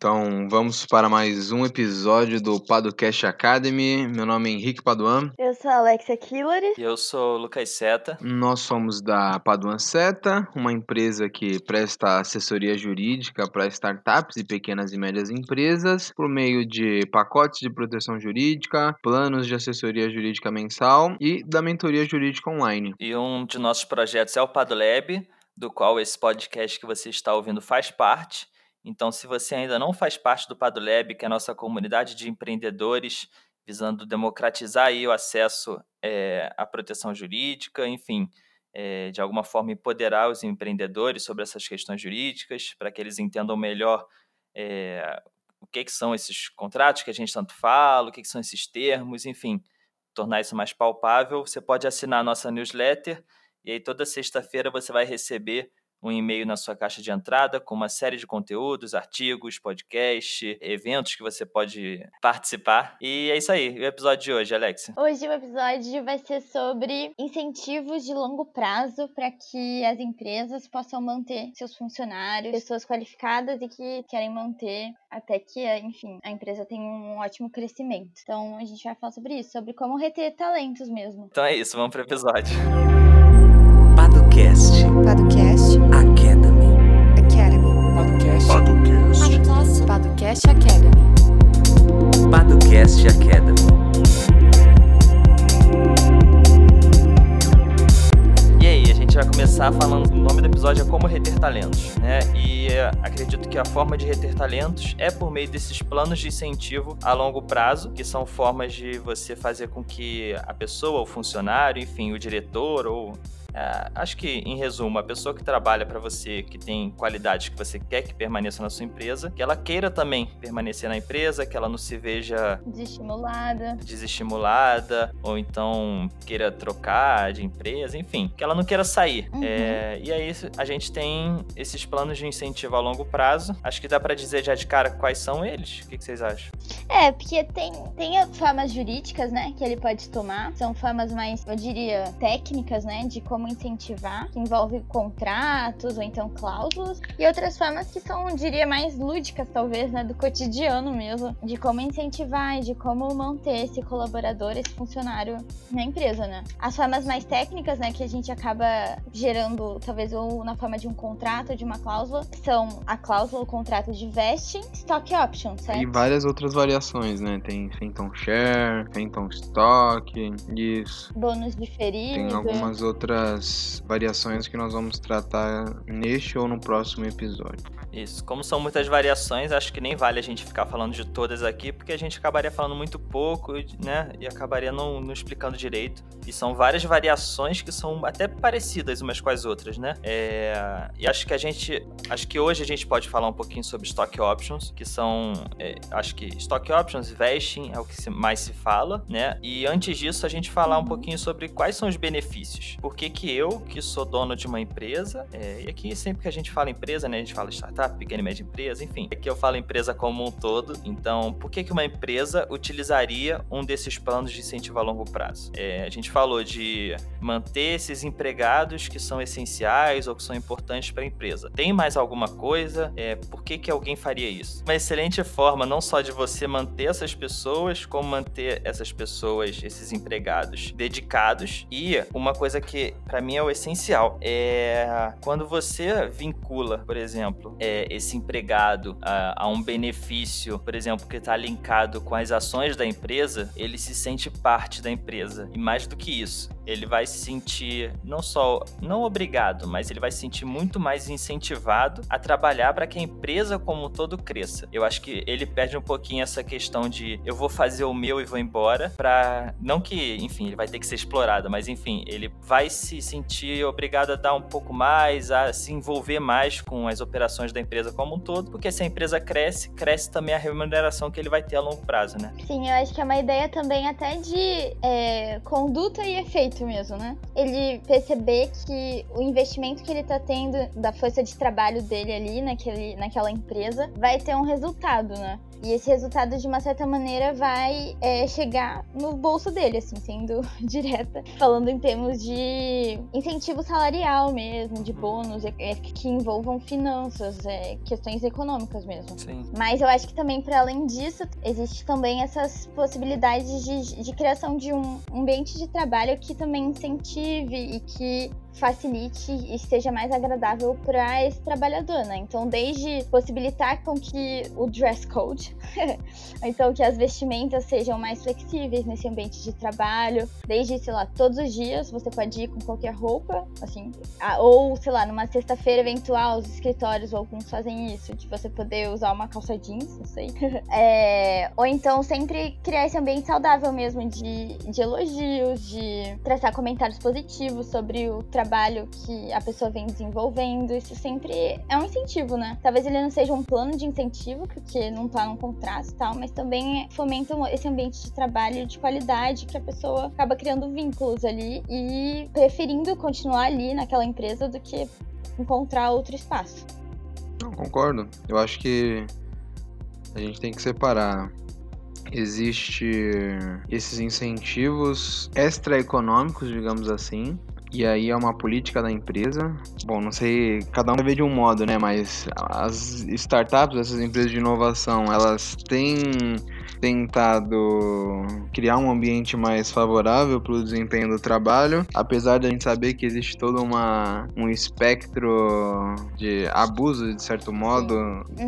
Então, vamos para mais um episódio do Padocast Academy. Meu nome é Henrique Paduan. Eu sou a Alexia Killary. E eu sou o Lucas Seta. Nós somos da Paduan Seta, uma empresa que presta assessoria jurídica para startups e pequenas e médias empresas por meio de pacotes de proteção jurídica, planos de assessoria jurídica mensal e da mentoria jurídica online. E um de nossos projetos é o Padolab, do qual esse podcast que você está ouvindo faz parte. Então, se você ainda não faz parte do Padolab, que é a nossa comunidade de empreendedores visando democratizar aí o acesso é, à proteção jurídica, enfim, é, de alguma forma empoderar os empreendedores sobre essas questões jurídicas, para que eles entendam melhor é, o que, que, são esses contratos que a gente tanto fala, o que, que são esses termos, enfim, tornar isso mais palpável. Você pode assinar a nossa newsletter e aí toda sexta-feira você vai receber um e-mail na sua caixa de entrada com uma série de conteúdos, artigos, podcast, eventos que você pode participar. E é isso aí, o episódio de hoje, Alex. Hoje o episódio vai ser sobre incentivos de longo prazo para que as empresas possam manter seus funcionários, pessoas qualificadas e que querem manter até que, enfim, a empresa tenha um ótimo crescimento. Então a gente vai falar sobre isso, sobre como reter talentos mesmo. Então é isso, vamos para o episódio. Padocast. Padocast. Padocast Academy. Padocast Academy. E aí, a gente vai começar falando, o nome do episódio é como reter talentos, né? E uh, acredito que a forma de reter talentos é por meio desses planos de incentivo a longo prazo, que são formas de você fazer com que a pessoa, o funcionário, enfim, o diretor ou é, acho que, em resumo, a pessoa que trabalha para você, que tem qualidades que você quer que permaneça na sua empresa, que ela queira também permanecer na empresa, que ela não se veja desestimulada, desestimulada ou então queira trocar de empresa, enfim, que ela não queira sair. Uhum. É, e aí a gente tem esses planos de incentivo a longo prazo. Acho que dá para dizer já de cara quais são eles. O que, que vocês acham? É, porque tem, tem as formas jurídicas, né, que ele pode tomar. São formas mais, eu diria, técnicas, né, de como incentivar, que envolve contratos ou então cláusulas, e outras formas que são, diria, mais lúdicas, talvez, né, do cotidiano mesmo, de como incentivar e de como manter esse colaborador, esse funcionário na empresa, né. As formas mais técnicas, né, que a gente acaba gerando, talvez, ou na forma de um contrato, de uma cláusula, são a cláusula, o contrato de vesting, stock options, certo? E várias outras variações, né? Tem Phantom Share, Phantom Stock, isso. Bônus diferido. Tem algumas outras variações que nós vamos tratar neste ou no próximo episódio. Isso. Como são muitas variações, acho que nem vale a gente ficar falando de todas aqui, porque a gente acabaria falando muito pouco, né? E acabaria não, não explicando direito. E são várias variações que são até parecidas umas com as outras, né? É... E acho que a gente. Acho que hoje a gente pode falar um pouquinho sobre stock options, que são. É, acho que stock options, vesting é o que mais se fala, né? E antes disso, a gente falar um pouquinho sobre quais são os benefícios. Por que, que eu, que sou dono de uma empresa, é... e aqui sempre que a gente fala empresa, né? A gente fala startup pequena e média empresa, enfim. Aqui eu falo empresa como um todo. Então, por que, que uma empresa utilizaria um desses planos de incentivo a longo prazo? É, a gente falou de manter esses empregados que são essenciais ou que são importantes para a empresa. Tem mais alguma coisa? É, por que, que alguém faria isso? Uma excelente forma não só de você manter essas pessoas, como manter essas pessoas, esses empregados dedicados. E uma coisa que para mim é o essencial é quando você vincula, por exemplo, é, esse empregado a, a, um benefício, por exemplo, que está linkado com as ações da empresa, ele se sente parte da empresa. E mais do que isso, ele vai se sentir não só não obrigado, mas ele vai se sentir muito mais incentivado a trabalhar para que a empresa como um todo cresça. Eu acho que ele perde um pouquinho essa questão de eu vou fazer o meu e vou embora, para não que, enfim, ele vai ter que ser explorado, mas enfim, ele vai se sentir obrigado a dar um pouco mais, a se envolver mais com as operações da empresa como um todo, porque se a empresa cresce, cresce também a remuneração que ele vai ter a longo prazo, né? Sim, eu acho que é uma ideia também até de é, conduta e efeito mesmo, né? Ele perceber que o investimento que ele tá tendo da força de trabalho dele ali naquele, naquela empresa vai ter um resultado, né? E esse resultado, de uma certa maneira, vai é, chegar no bolso dele, assim, sendo direta, falando em termos de incentivo salarial mesmo, de bônus é, é, que envolvam finanças, é, questões econômicas mesmo. Sim. Mas eu acho que também, para além disso, existe também essas possibilidades de, de criação de um ambiente de trabalho que também incentive e que facilite e seja mais agradável para esse trabalhador, né? Então, desde possibilitar com que o dress code, então que as vestimentas sejam mais flexíveis nesse ambiente de trabalho, desde, sei lá, todos os dias você pode ir com qualquer roupa, assim, ou, sei lá, numa sexta-feira eventual, os escritórios ou alguns fazem isso, de você poder usar uma calça jeans, não sei. é, ou então sempre criar esse ambiente saudável mesmo de, de elogios, de traçar comentários positivos sobre o trabalho que a pessoa vem desenvolvendo, isso sempre é um incentivo, né? Talvez ele não seja um plano de incentivo, porque não tá num contrato e tal, mas também fomenta esse ambiente de trabalho de qualidade que a pessoa acaba criando vínculos ali e preferindo continuar ali naquela empresa do que encontrar outro espaço. Não, concordo. Eu acho que a gente tem que separar existe esses incentivos extraeconômicos, digamos assim, e aí é uma política da empresa. Bom, não sei, cada um ver de um modo, né? Mas as startups, essas empresas de inovação, elas têm tentado criar um ambiente mais favorável para o desempenho do trabalho, apesar de a gente saber que existe todo uma, um espectro de abuso, de certo modo,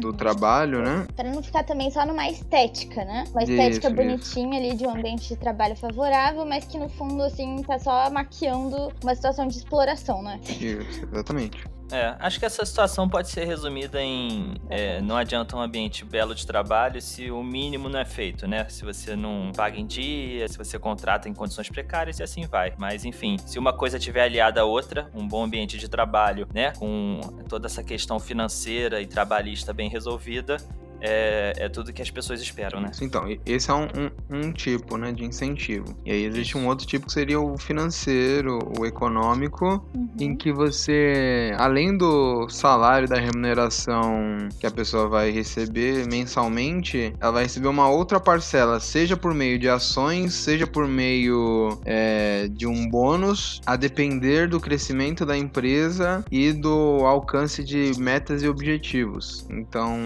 do Uhum. trabalho, né? Para não ficar também só numa estética, né? Uma estética Isso, bonitinha ali de um ambiente de trabalho favorável, mas que no fundo, assim, tá só maquiando uma situação de exploração, né? Isso, exatamente. É, acho que essa situação pode ser resumida em é, não adianta um ambiente belo de trabalho se o mínimo não é feito, né? Se você não paga em dia, se você contrata em condições precárias e assim vai. Mas enfim, se uma coisa tiver aliada à outra, um bom ambiente de trabalho, né? Com toda essa questão financeira e trabalhista bem resolvida, é, é tudo que as pessoas esperam, né? Então, esse é um, um, um tipo né, de incentivo. E aí existe um outro tipo que seria o financeiro, o econômico, em que você, além do salário da remuneração que a pessoa vai receber mensalmente, ela vai receber uma outra parcela, seja por meio de ações, seja por meio é, de um bônus, a depender do crescimento da empresa e do alcance de metas e objetivos. Então,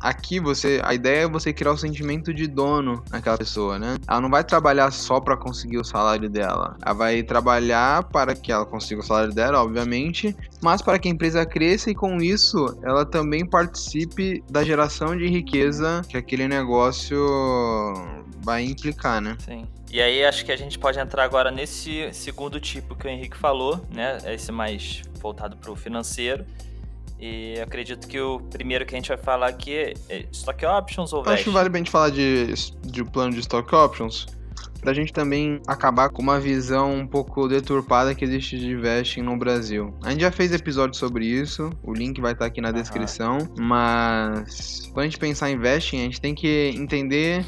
aqui você, a ideia é você criar o sentimento de dono naquela pessoa, né? Ela não vai trabalhar só para conseguir o salário dela. Ela vai trabalhar para que ela consiga o salário dela, obviamente, mas para que a empresa cresça e com isso ela também participe da geração de riqueza que aquele negócio vai implicar, né? Sim. E aí acho que a gente pode entrar agora nesse segundo tipo que o Henrique falou, né? Esse mais voltado para o financeiro. E acredito que o primeiro que a gente vai falar aqui é stock options ou acho que vale bem a gente falar de, de plano de stock options, pra gente também acabar com uma visão um pouco deturpada que existe de vesting no Brasil. A gente já fez episódio sobre isso, o link vai estar aqui na Aham. descrição, mas quando a gente pensar em vesting, a gente tem que entender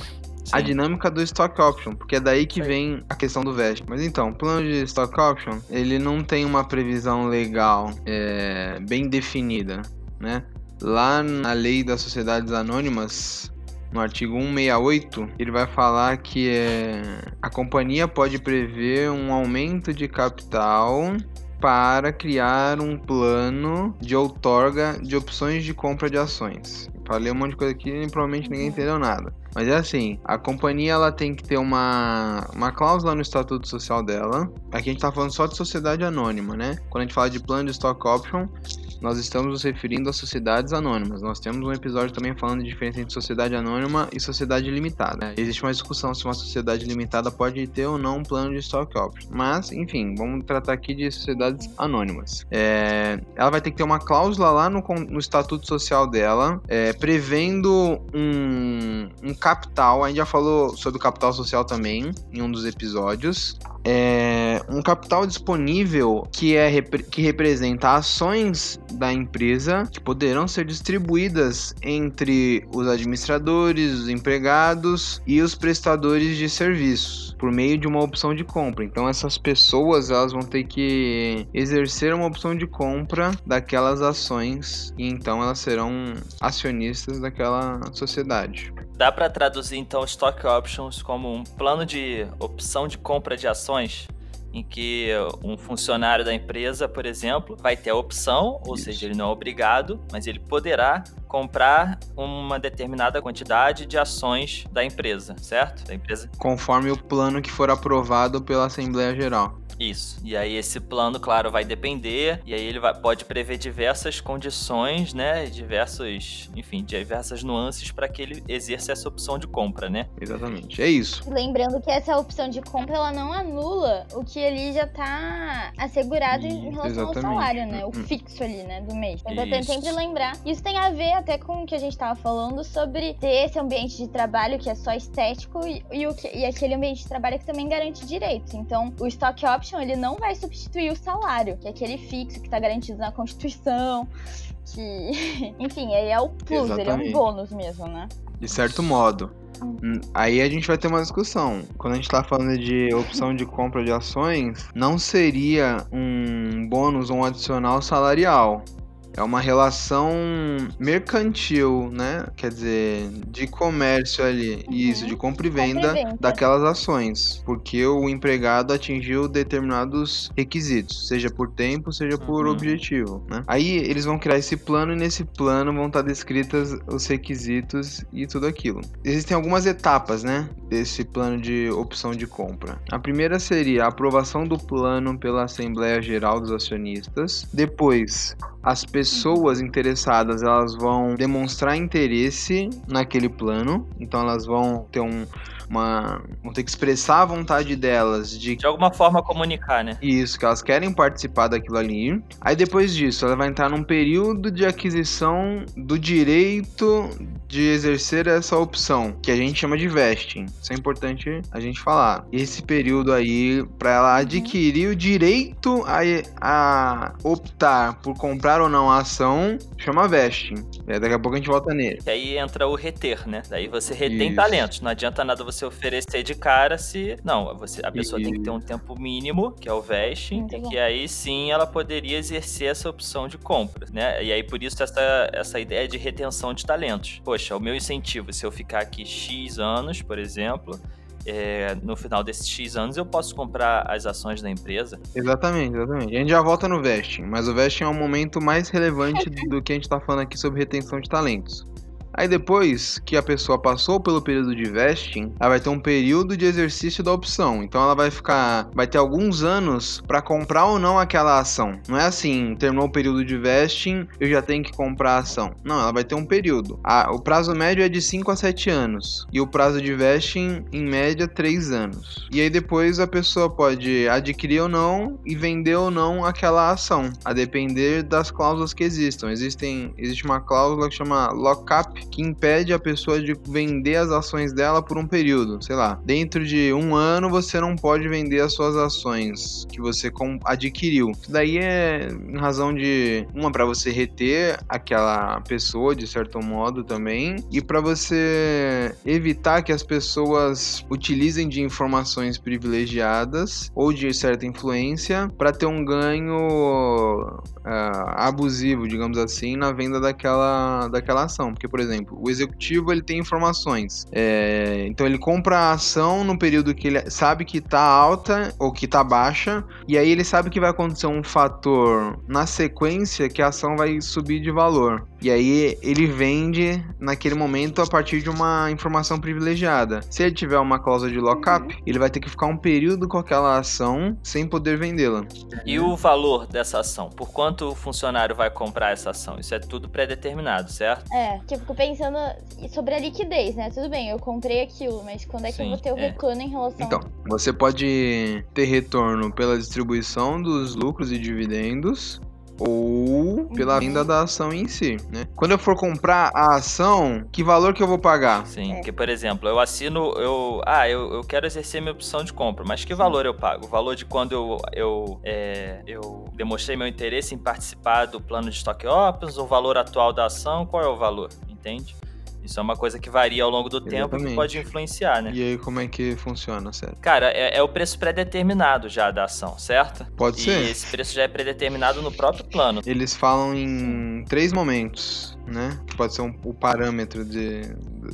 a Sim. dinâmica do stock option, porque é daí que vem a questão do vesting. Mas então, o plano de stock option, ele não tem uma previsão legal é, bem definida, né? Lá na lei das sociedades anônimas, no artigo 168, ele vai falar que é, a companhia pode prever um aumento de capital para criar um plano de outorga de opções de compra de ações. Falei um monte de coisa aqui e provavelmente ninguém entendeu nada. Mas é assim, a companhia ela tem que ter uma, uma cláusula no estatuto social dela. Aqui a gente tá falando só de sociedade anônima, né? Quando a gente fala de plano de stock option, nós estamos nos referindo a sociedades anônimas. Nós temos um episódio também falando de diferença entre sociedade anônima e sociedade limitada. né? Existe uma discussão se uma sociedade limitada pode ter ou não um plano de stock option. Mas, enfim, vamos tratar aqui de sociedades anônimas. É, ela vai ter que ter uma cláusula lá no, no estatuto social dela, é, prevendo um, um capital. A gente já falou sobre o capital social também em um dos episódios é, um capital disponível que, é, que representa ações da empresa que poderão ser distribuídas entre os administradores, os empregados e os prestadores de serviços por meio de uma opção de compra. Então essas pessoas elas vão ter que exercer uma opção de compra daquelas ações e então elas serão acionistas daquela sociedade. Dá para traduzir então stock options como um plano de opção de compra de ações em que um funcionário da empresa, por exemplo, vai ter a opção, ou Isso. seja, ele não é obrigado, mas ele poderá comprar uma determinada quantidade de ações da empresa, certo? Da empresa. Conforme o plano que for aprovado pela Assembleia Geral. Isso. E aí esse plano, claro, vai depender, e aí ele vai- pode prever diversas condições, né? Diversos, enfim, diversas nuances para que ele exerça essa opção de compra, né? Exatamente. É isso. Lembrando que essa opção de compra ela não anula o que ali já tá assegurado em em relação Exatamente. ao salário, né? O Hum, hum. fixo ali, né? Do mês. É importante sempre lembrar. Isso tem a ver até com o que a gente tava falando sobre ter esse ambiente de trabalho que é só estético e, e o que, e aquele ambiente de trabalho que também garante direitos. Então, o stock option ele não vai substituir o salário, que é aquele fixo que tá garantido na Constituição. Que, enfim, ele é o plus, ele é Exatamente. um bônus mesmo, né? De certo modo. Hum, Aí a gente vai ter uma discussão. Quando a gente tá falando de opção de compra de ações, não seria um bônus ou um adicional salarial. É uma relação mercantil, né? Quer dizer, de comércio ali. Uhum. Isso, de compra e Compra e venda. daquelas ações. Porque o empregado atingiu determinados requisitos, seja por tempo, seja por Uhum. objetivo, né? Aí eles vão criar esse plano e nesse plano vão estar descritas os requisitos e tudo aquilo. Existem algumas etapas, né, desse plano de opção de compra. A primeira seria a aprovação do plano pela Assembleia Geral dos Acionistas. Depois, as pessoas interessadas elas vão demonstrar interesse naquele plano, então elas vão ter um, uma vão ter que expressar a vontade delas de De alguma forma comunicar, né? isso, que elas querem participar daquilo ali. Aí depois disso, ela vai entrar num período de aquisição do direito de exercer essa opção, que a gente chama de vesting. Isso é importante a gente falar. Esse período aí, para ela adquirir o direito a, a optar por comprar ou não a ação, chama vesting. Daqui a pouco a gente volta nele. E aí entra o reter, né? Daí você retém Isso. talentos. Não adianta nada você oferecer de cara se. Não, você, a pessoa tem que ter um tempo mínimo, que é o vesting, e que aí sim ela poderia exercer essa opção de compra, né? E aí por isso essa, essa ideia de retenção de talentos. Poxa, o meu incentivo, se eu ficar aqui X anos, por exemplo. é, no final desses X anos eu posso comprar as ações da empresa. Exatamente, exatamente. A gente já volta no vesting, mas o vesting é o momento mais relevante do que a gente tá falando aqui sobre retenção de talentos. Aí depois que a pessoa passou pelo período de vesting, ela vai ter um período de exercício da opção. Então ela vai ficar, vai ter alguns anos para comprar ou não aquela ação. Não é assim, terminou o período de vesting, eu já tenho que comprar a ação. Não, ela vai ter um período. Ah, o prazo médio é de 5 a 7 anos e o prazo de vesting em média 3 anos. E aí depois a pessoa pode adquirir ou não e vender ou não aquela ação, a depender das cláusulas que existam. Existem, existe uma cláusula que chama lockup que impede a pessoa de vender as ações dela por um período. Sei lá, dentro de um ano você não pode vender as suas ações que você adquiriu. Isso daí é em razão de uma para você reter aquela pessoa de certo modo também e para você evitar que as pessoas utilizem de informações privilegiadas ou de certa influência para ter um ganho ah, abusivo, digamos assim, na venda daquela, daquela ação. Porque, por exemplo, o executivo ele tem informações. É, então ele compra a ação no período que ele sabe que tá alta ou que tá baixa, e aí ele sabe que vai acontecer um fator na sequência que a ação vai subir de valor. E aí ele vende naquele momento a partir de uma informação privilegiada. Se ele tiver uma cláusula de lockup, ele vai ter que ficar um período com aquela ação sem poder vendê-la. E o valor dessa ação? Por quanto o funcionário vai comprar essa ação? Isso é tudo pré-determinado, certo? É, que eu fico pensando sobre a liquidez, né? Tudo bem, eu comprei aquilo, mas quando é que eu Sim, vou ter o é. retorno em relação Então, você pode ter retorno pela distribuição dos lucros e dividendos ou pela Uhum. venda da ação em si, né? Quando eu for comprar a ação, que valor que eu vou pagar? Sim, É. porque, por exemplo, eu assino, eu. Ah, eu, eu quero exercer minha opção de compra, mas que valor eu pago? O valor de quando eu, eu, é, eu demonstrei meu interesse em participar do plano de stock options, o valor atual da ação, qual é o valor? Entende? Isso é uma coisa que varia ao longo do tempo e que Exatamente. pode influenciar, né? E aí, como é que funciona, sério? Cara, é, é o preço pré-determinado já da ação, certo? Pode e ser. esse preço já é pré-determinado no próprio plano. Eles falam em três momentos, né? Que pode ser um- o parâmetro de,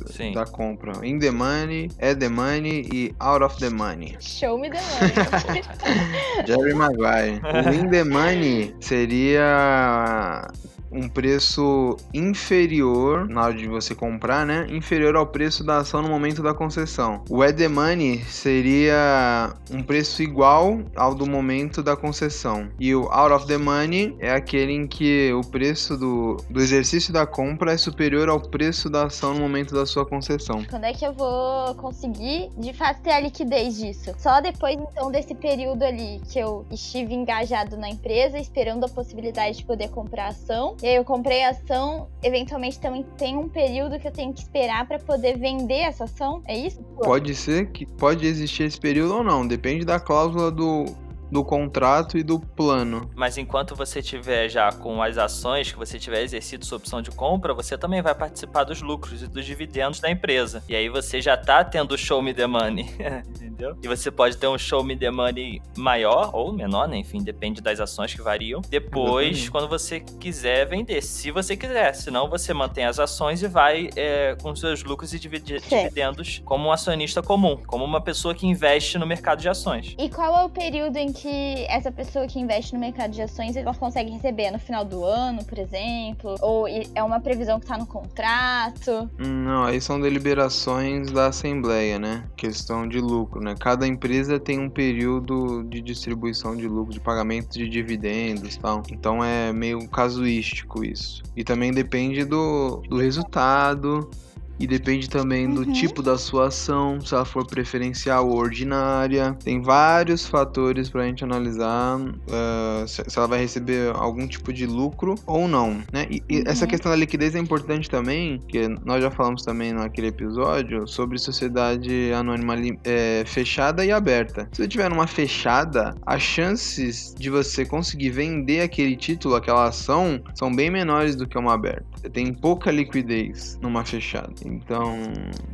Sim. da compra. In the money, at the money e out of the money. Show me the money. Jerry Maguire. O in the money seria um preço inferior na hora de você comprar, né? Inferior ao preço da ação no momento da concessão. O at the money seria um preço igual ao do momento da concessão. E o out of the money é aquele em que o preço do, do exercício da compra é superior ao preço da ação no momento da sua concessão. Quando é que eu vou conseguir, de fato, ter a liquidez disso? Só depois, então, desse período ali que eu estive engajado na empresa, esperando a possibilidade de poder comprar ação. E aí eu comprei a ação, eventualmente também tem um período que eu tenho que esperar para poder vender essa ação. É isso? Pode ser que pode existir esse período ou não, depende da cláusula do, do contrato e do plano. Mas enquanto você tiver já com as ações, que você tiver exercido sua opção de compra, você também vai participar dos lucros e dos dividendos da empresa. E aí você já tá tendo o show me the money, entendeu? E você pode ter um show me the money maior ou menor, né? Enfim, depende das ações que variam. Depois, quando você quiser vender, se você quiser. Senão você mantém as ações e vai é, com seus lucros e dividi- dividendos como um acionista comum, como uma pessoa que investe no mercado de ações. E qual é o período em que essa pessoa que investe no mercado de ações ela consegue receber? No final do ano, por exemplo? Ou é uma previsão que tá no contrato? Não, aí são deliberações da Assembleia, né? Questão de lucro, né? Cada empresa tem um período de distribuição de lucro, de pagamento de dividendos tal. Então é meio casuístico isso. E também depende do, do resultado. E depende também do Uhum. tipo da sua ação, se ela for preferencial ou ordinária. Tem vários fatores pra gente analisar ah, se, se ela vai receber algum tipo de lucro ou não, né? E, e essa Uhum. questão da liquidez é importante também, que nós já falamos também naquele episódio sobre sociedade anônima é, fechada e aberta. Se você tiver numa fechada, as chances de você conseguir vender aquele título, aquela ação, são bem menores do que uma aberta. Tem pouca liquidez numa fechada. Então,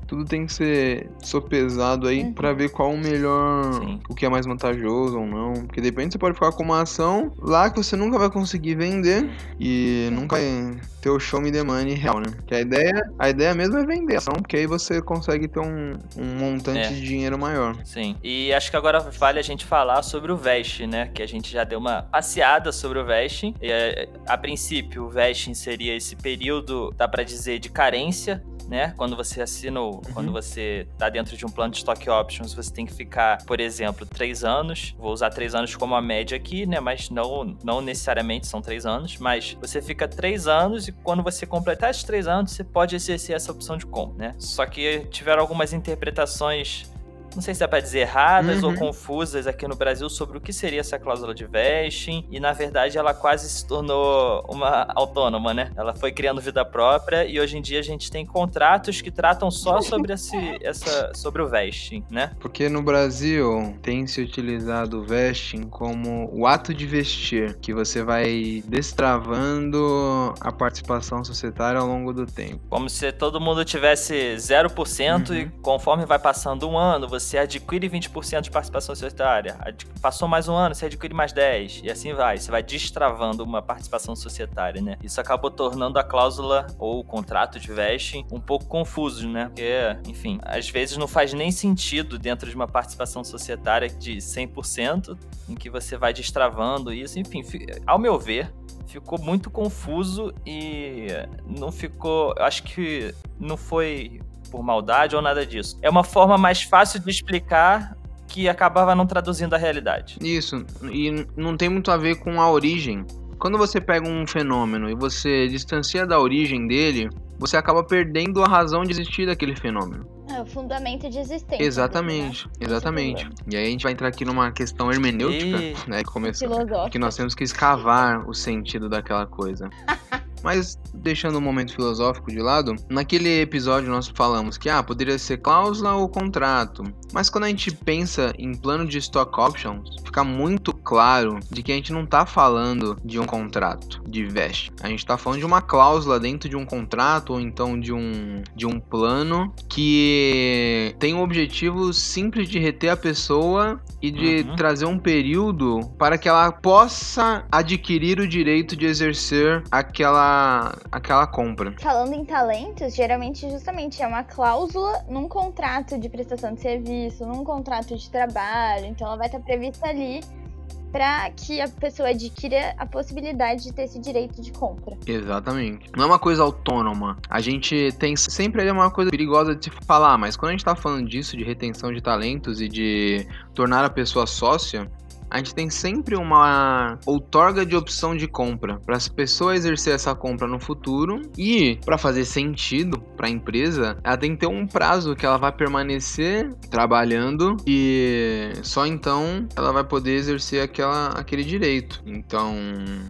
tudo tem que ser sopesado aí Uhum. pra ver qual o melhor, Sim. o que é mais vantajoso ou não. Porque de repente você pode ficar com uma ação lá que você nunca vai conseguir vender e nunca vai ter o show me the money real, né? Que a ideia, a ideia mesmo é vender a ação, porque aí você consegue ter um, um montante É. de dinheiro maior. Sim. E acho que agora vale a gente falar sobre o vesting, né? Que a gente já deu uma passeada sobre o vesting. E, é, a princípio, o vesting seria esse período, dá pra dizer, de carência. Né? Quando você assina, o- quando você tá dentro de um plano de stock options, você tem que ficar, por exemplo, três anos. Vou usar três anos como a média aqui, né? Mas não, não necessariamente são três anos. Mas você fica três anos e quando você completar esses três anos, você pode exercer essa opção de compra, né? Só que tiveram algumas interpretações não sei se dá pra dizer erradas ou Uhum. confusas aqui no Brasil sobre o que seria essa cláusula de vesting, e na verdade ela quase se tornou uma autônoma, né? Ela foi criando vida própria e hoje em dia a gente tem contratos que tratam só sobre esse, essa, sobre o vesting, né? Porque no Brasil tem se utilizado o vesting como o ato de vestir, que você vai destravando a participação societária ao longo do tempo. Como se todo mundo tivesse 0% e Uhum. conforme vai passando um ano, você adquire 20% de participação societária. Ad- Passou mais um ano, você adquire mais 10. E assim vai. Você vai destravando uma participação societária, né? Isso acabou tornando a cláusula ou o contrato de vesting um pouco confuso, né? Porque, enfim, às vezes não faz nem sentido dentro de uma participação societária de 100%, em que você vai destravando isso. Enfim, fi- ao meu ver, ficou muito confuso e não ficou. Acho que não foi por maldade ou nada disso. É uma forma mais fácil de explicar que acabava não traduzindo a realidade. Isso, e não tem muito a ver com a origem. Quando você pega um fenômeno e você distancia da origem dele, você acaba perdendo a razão de existir daquele fenômeno. É o fundamento de existência. Exatamente, dele, né? exatamente. E aí a gente vai entrar aqui numa questão hermenêutica, E- né? Que começou. Que nós temos que escavar o sentido daquela coisa. Mas deixando o momento filosófico de lado, naquele episódio nós falamos que ah, poderia ser cláusula ou contrato. Mas quando a gente pensa em plano de stock options, fica muito claro de que a gente não está falando de um contrato de veste. A gente está falando de uma cláusula dentro de um contrato ou então de um, de um plano que tem o objetivo simples de reter a pessoa e de Uhum. trazer um período para que ela possa adquirir o direito de exercer aquela, aquela compra. Falando em talentos, geralmente justamente é uma cláusula num contrato de prestação de serviço, num contrato de trabalho, então ela vai estar prevista ali para que a pessoa adquira a possibilidade de ter esse direito de compra. Exatamente. Não é uma coisa autônoma. A gente tem sempre ali uma coisa perigosa de se falar, mas quando a gente tá falando disso, de retenção de talentos e de tornar a pessoa sócia, a gente tem sempre uma outorga de opção de compra para essa pessoa exercer essa compra no futuro e para fazer sentido para a empresa, ela tem que ter um prazo que ela vai permanecer trabalhando e só então ela vai poder exercer aquela, aquele direito. Então,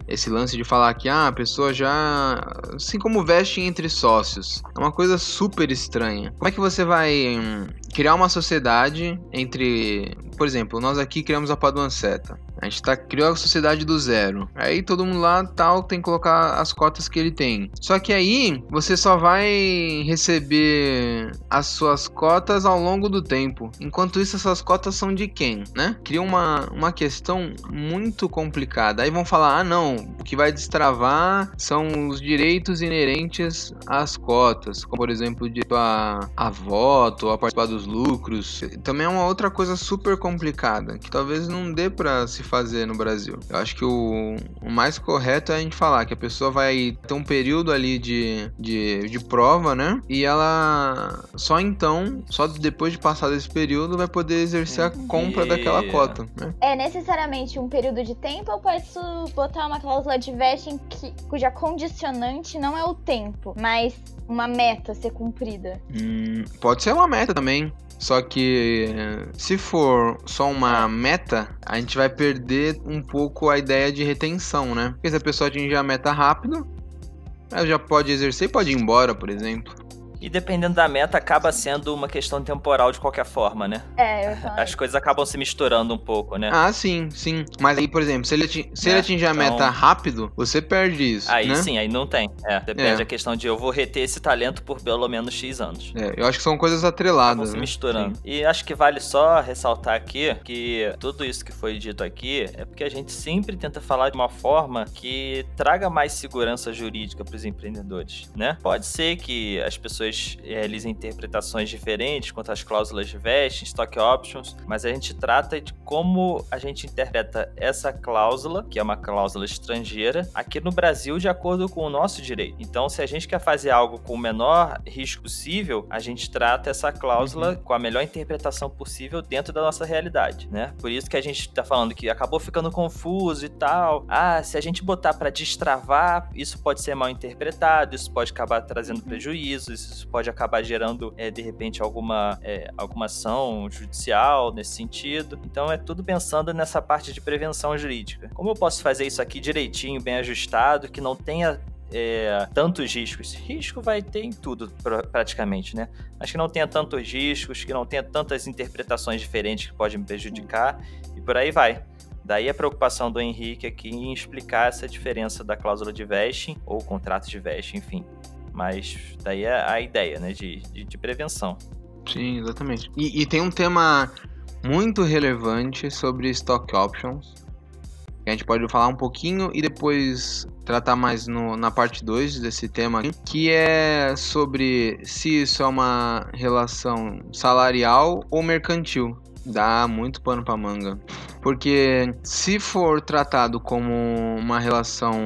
esse lance de falar que ah, a pessoa já assim como veste entre sócios, é uma coisa super estranha. Como é que você vai hum, criar uma sociedade entre, por exemplo, nós aqui criamos a Paduan Seta. A gente tá, criou a sociedade do zero. Aí todo mundo lá tal tem que colocar as cotas que ele tem. Só que aí você só vai receber as suas cotas ao longo do tempo. Enquanto isso, essas cotas são de quem, né? Cria uma, uma questão muito complicada. Aí vão falar: ah, não, o que vai destravar são os direitos inerentes às cotas, como por exemplo, de a, a voto, a participar dos lucros. Também é uma outra coisa super complicada que talvez não dê pra se fazer no Brasil. Eu acho que o, o mais correto é a gente falar que a pessoa vai ter um período ali de, de, de prova, né? E ela só então, só depois de passar desse período, vai poder exercer a compra E- daquela cota, né? É necessariamente um período de tempo ou posso botar uma cláusula de vesting que, cuja condicionante não é o tempo, mas uma meta a ser cumprida? Hum, pode ser uma meta também. Só que se for só uma meta, a gente vai perder um pouco a ideia de retenção, né? Porque se a pessoa atingir a meta rápido, ela já pode exercer e pode ir embora, por exemplo. E dependendo da meta, acaba sendo uma questão temporal de qualquer forma, né? É, eu falar As coisas acabam se misturando um pouco, né? Ah, sim, sim. Mas aí, por exemplo, se ele, ati- se ele É, atingir a então- meta rápido, você perde isso, Aí né? sim, aí não tem. É, depende É. da questão de eu vou reter esse talento por pelo menos X anos. É, eu acho que são coisas Acabam atreladas, se né? misturando. Sim. E acho que vale só ressaltar aqui que tudo isso que foi dito aqui é porque a gente sempre tenta falar de uma forma que traga mais segurança jurídica para os empreendedores, né? Pode ser que as pessoas realizem interpretações diferentes quanto às cláusulas de vesting, stock options, mas a gente trata de como a gente interpreta essa cláusula, que é uma cláusula estrangeira, aqui no Brasil de acordo com o nosso direito. Então, se a gente quer fazer algo com o menor risco possível, a gente trata essa cláusula com a melhor interpretação possível dentro da nossa realidade, né? Por isso que a gente tá falando que acabou ficando confuso e tal. Ah, se a gente botar para destravar, isso pode ser mal interpretado, isso pode acabar trazendo prejuízos, isso pode acabar gerando, é, de repente, alguma, é, alguma ação judicial nesse sentido. Então, é tudo pensando nessa parte de prevenção jurídica. Como eu posso fazer isso aqui direitinho, bem ajustado, que não tenha é, tantos riscos. Risco vai ter em tudo, pra- praticamente, né? Mas que não tenha tantos riscos, que não tenha tantas interpretações diferentes que podem me prejudicar, e por aí vai. Daí a preocupação do Henrique aqui em explicar essa diferença da cláusula de vesting ou contrato de vesting, enfim. Mas daí é a ideia, né, de, de, de prevenção. Sim, exatamente. E, e tem um tema muito relevante sobre stock options. Que a gente pode falar um pouquinho e depois tratar mais no- na parte 2 desse tema que é sobre se isso é uma relação salarial ou mercantil. Dá muito pano pra manga. Porque se for tratado como uma relação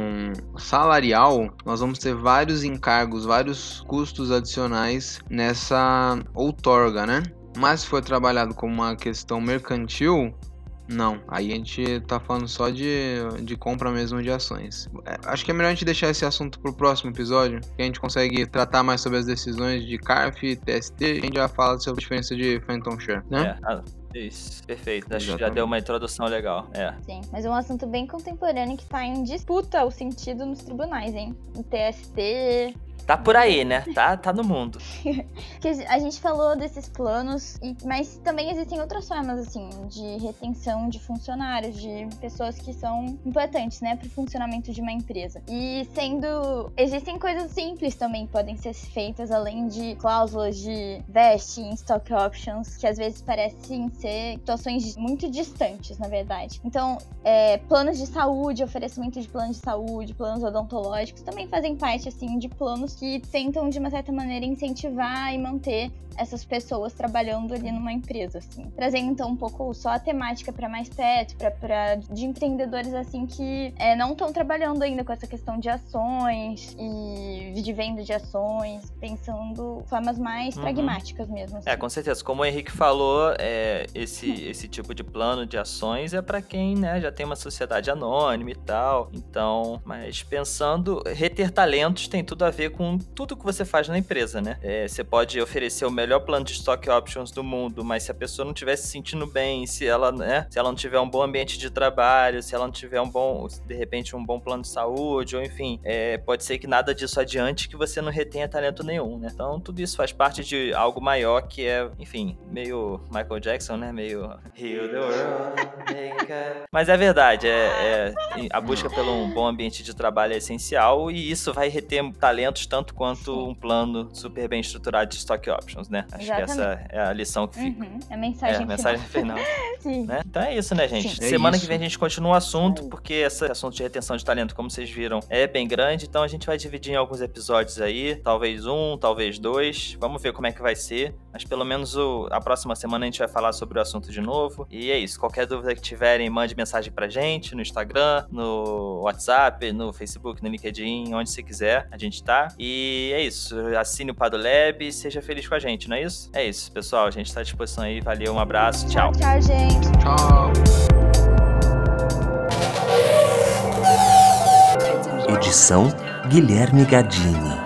salarial, nós vamos ter vários encargos, vários custos adicionais nessa outorga, né? Mas se for trabalhado como uma questão mercantil, não. Aí a gente tá falando só de, de compra mesmo de ações. É, acho que é melhor a gente deixar esse assunto pro próximo episódio, que a gente consegue tratar mais sobre as decisões de CARF, TST, a gente já fala sobre a diferença de Phantom Share, né? É, a- Isso, perfeito. Acho que já Exatamente. deu uma introdução legal. É. Sim, mas é um assunto bem contemporâneo que tá em disputa o sentido nos tribunais, hein? No TST. Tá por aí, né? Tá, tá no mundo. A gente falou desses planos, mas também existem outras formas, assim, de retenção de funcionários, de pessoas que são importantes, né, pro funcionamento de uma empresa. E sendo. Existem coisas simples também que podem ser feitas, além de cláusulas de vesting, stock options, que às vezes parecem ser situações muito distantes, na verdade. Então, é, planos de saúde, oferecimento de planos de saúde, planos odontológicos também fazem parte assim de planos que tentam de uma certa maneira incentivar e manter essas pessoas trabalhando ali numa empresa assim. Trazendo então um pouco só a temática para mais perto, para de empreendedores assim que é, não estão trabalhando ainda com essa questão de ações e de venda de ações, pensando formas mais Uhum. pragmáticas mesmo. É, assim. com certeza. Como o Henrique falou, é, esse, esse tipo de plano de ações é pra quem né, já tem uma sociedade anônima e tal. Então, mas pensando, reter talentos tem tudo a ver com tudo que você faz na empresa, né? É, você pode oferecer o melhor plano de stock options do mundo, mas se a pessoa não estiver se sentindo bem, se ela, né, se ela não tiver um bom ambiente de trabalho, se ela não tiver um bom, de repente, um bom plano de saúde, ou enfim, é, pode ser que nada disso adiante que você não retenha talento nenhum, né? Então, tudo isso faz parte de algo maior que é, enfim, meio Michael Jackson, né? Meio Heal the world, make a- Mas é verdade, é, é- a busca pelo um bom ambiente de trabalho é essencial e isso vai reter talentos tanto quanto um plano super bem estruturado de stock options, né? Acho que essa é a lição que fica. Uhum, a É, mensagem, a mensagem final. Sim. né? Então é isso, né, gente? Sim. É Semana que isso. vem a gente continua o assunto, porque esse assunto de retenção de talento, como vocês viram, é bem grande. Então a gente vai dividir em alguns episódios aí. Talvez um, talvez dois. Vamos ver como é que vai ser. Mas pelo menos o- a próxima semana a gente vai falar sobre o assunto de novo. E é isso. Qualquer dúvida que tiverem, mande mensagem pra gente no Instagram, no WhatsApp, no Facebook, no LinkedIn, onde você quiser. A gente tá. E é isso. Assine o Padolab e seja feliz com a gente, não é isso? É isso, pessoal. A gente tá à disposição aí. Valeu, um abraço. Tchau. Tchau, gente. Tchau. Edição Guilherme Gadini.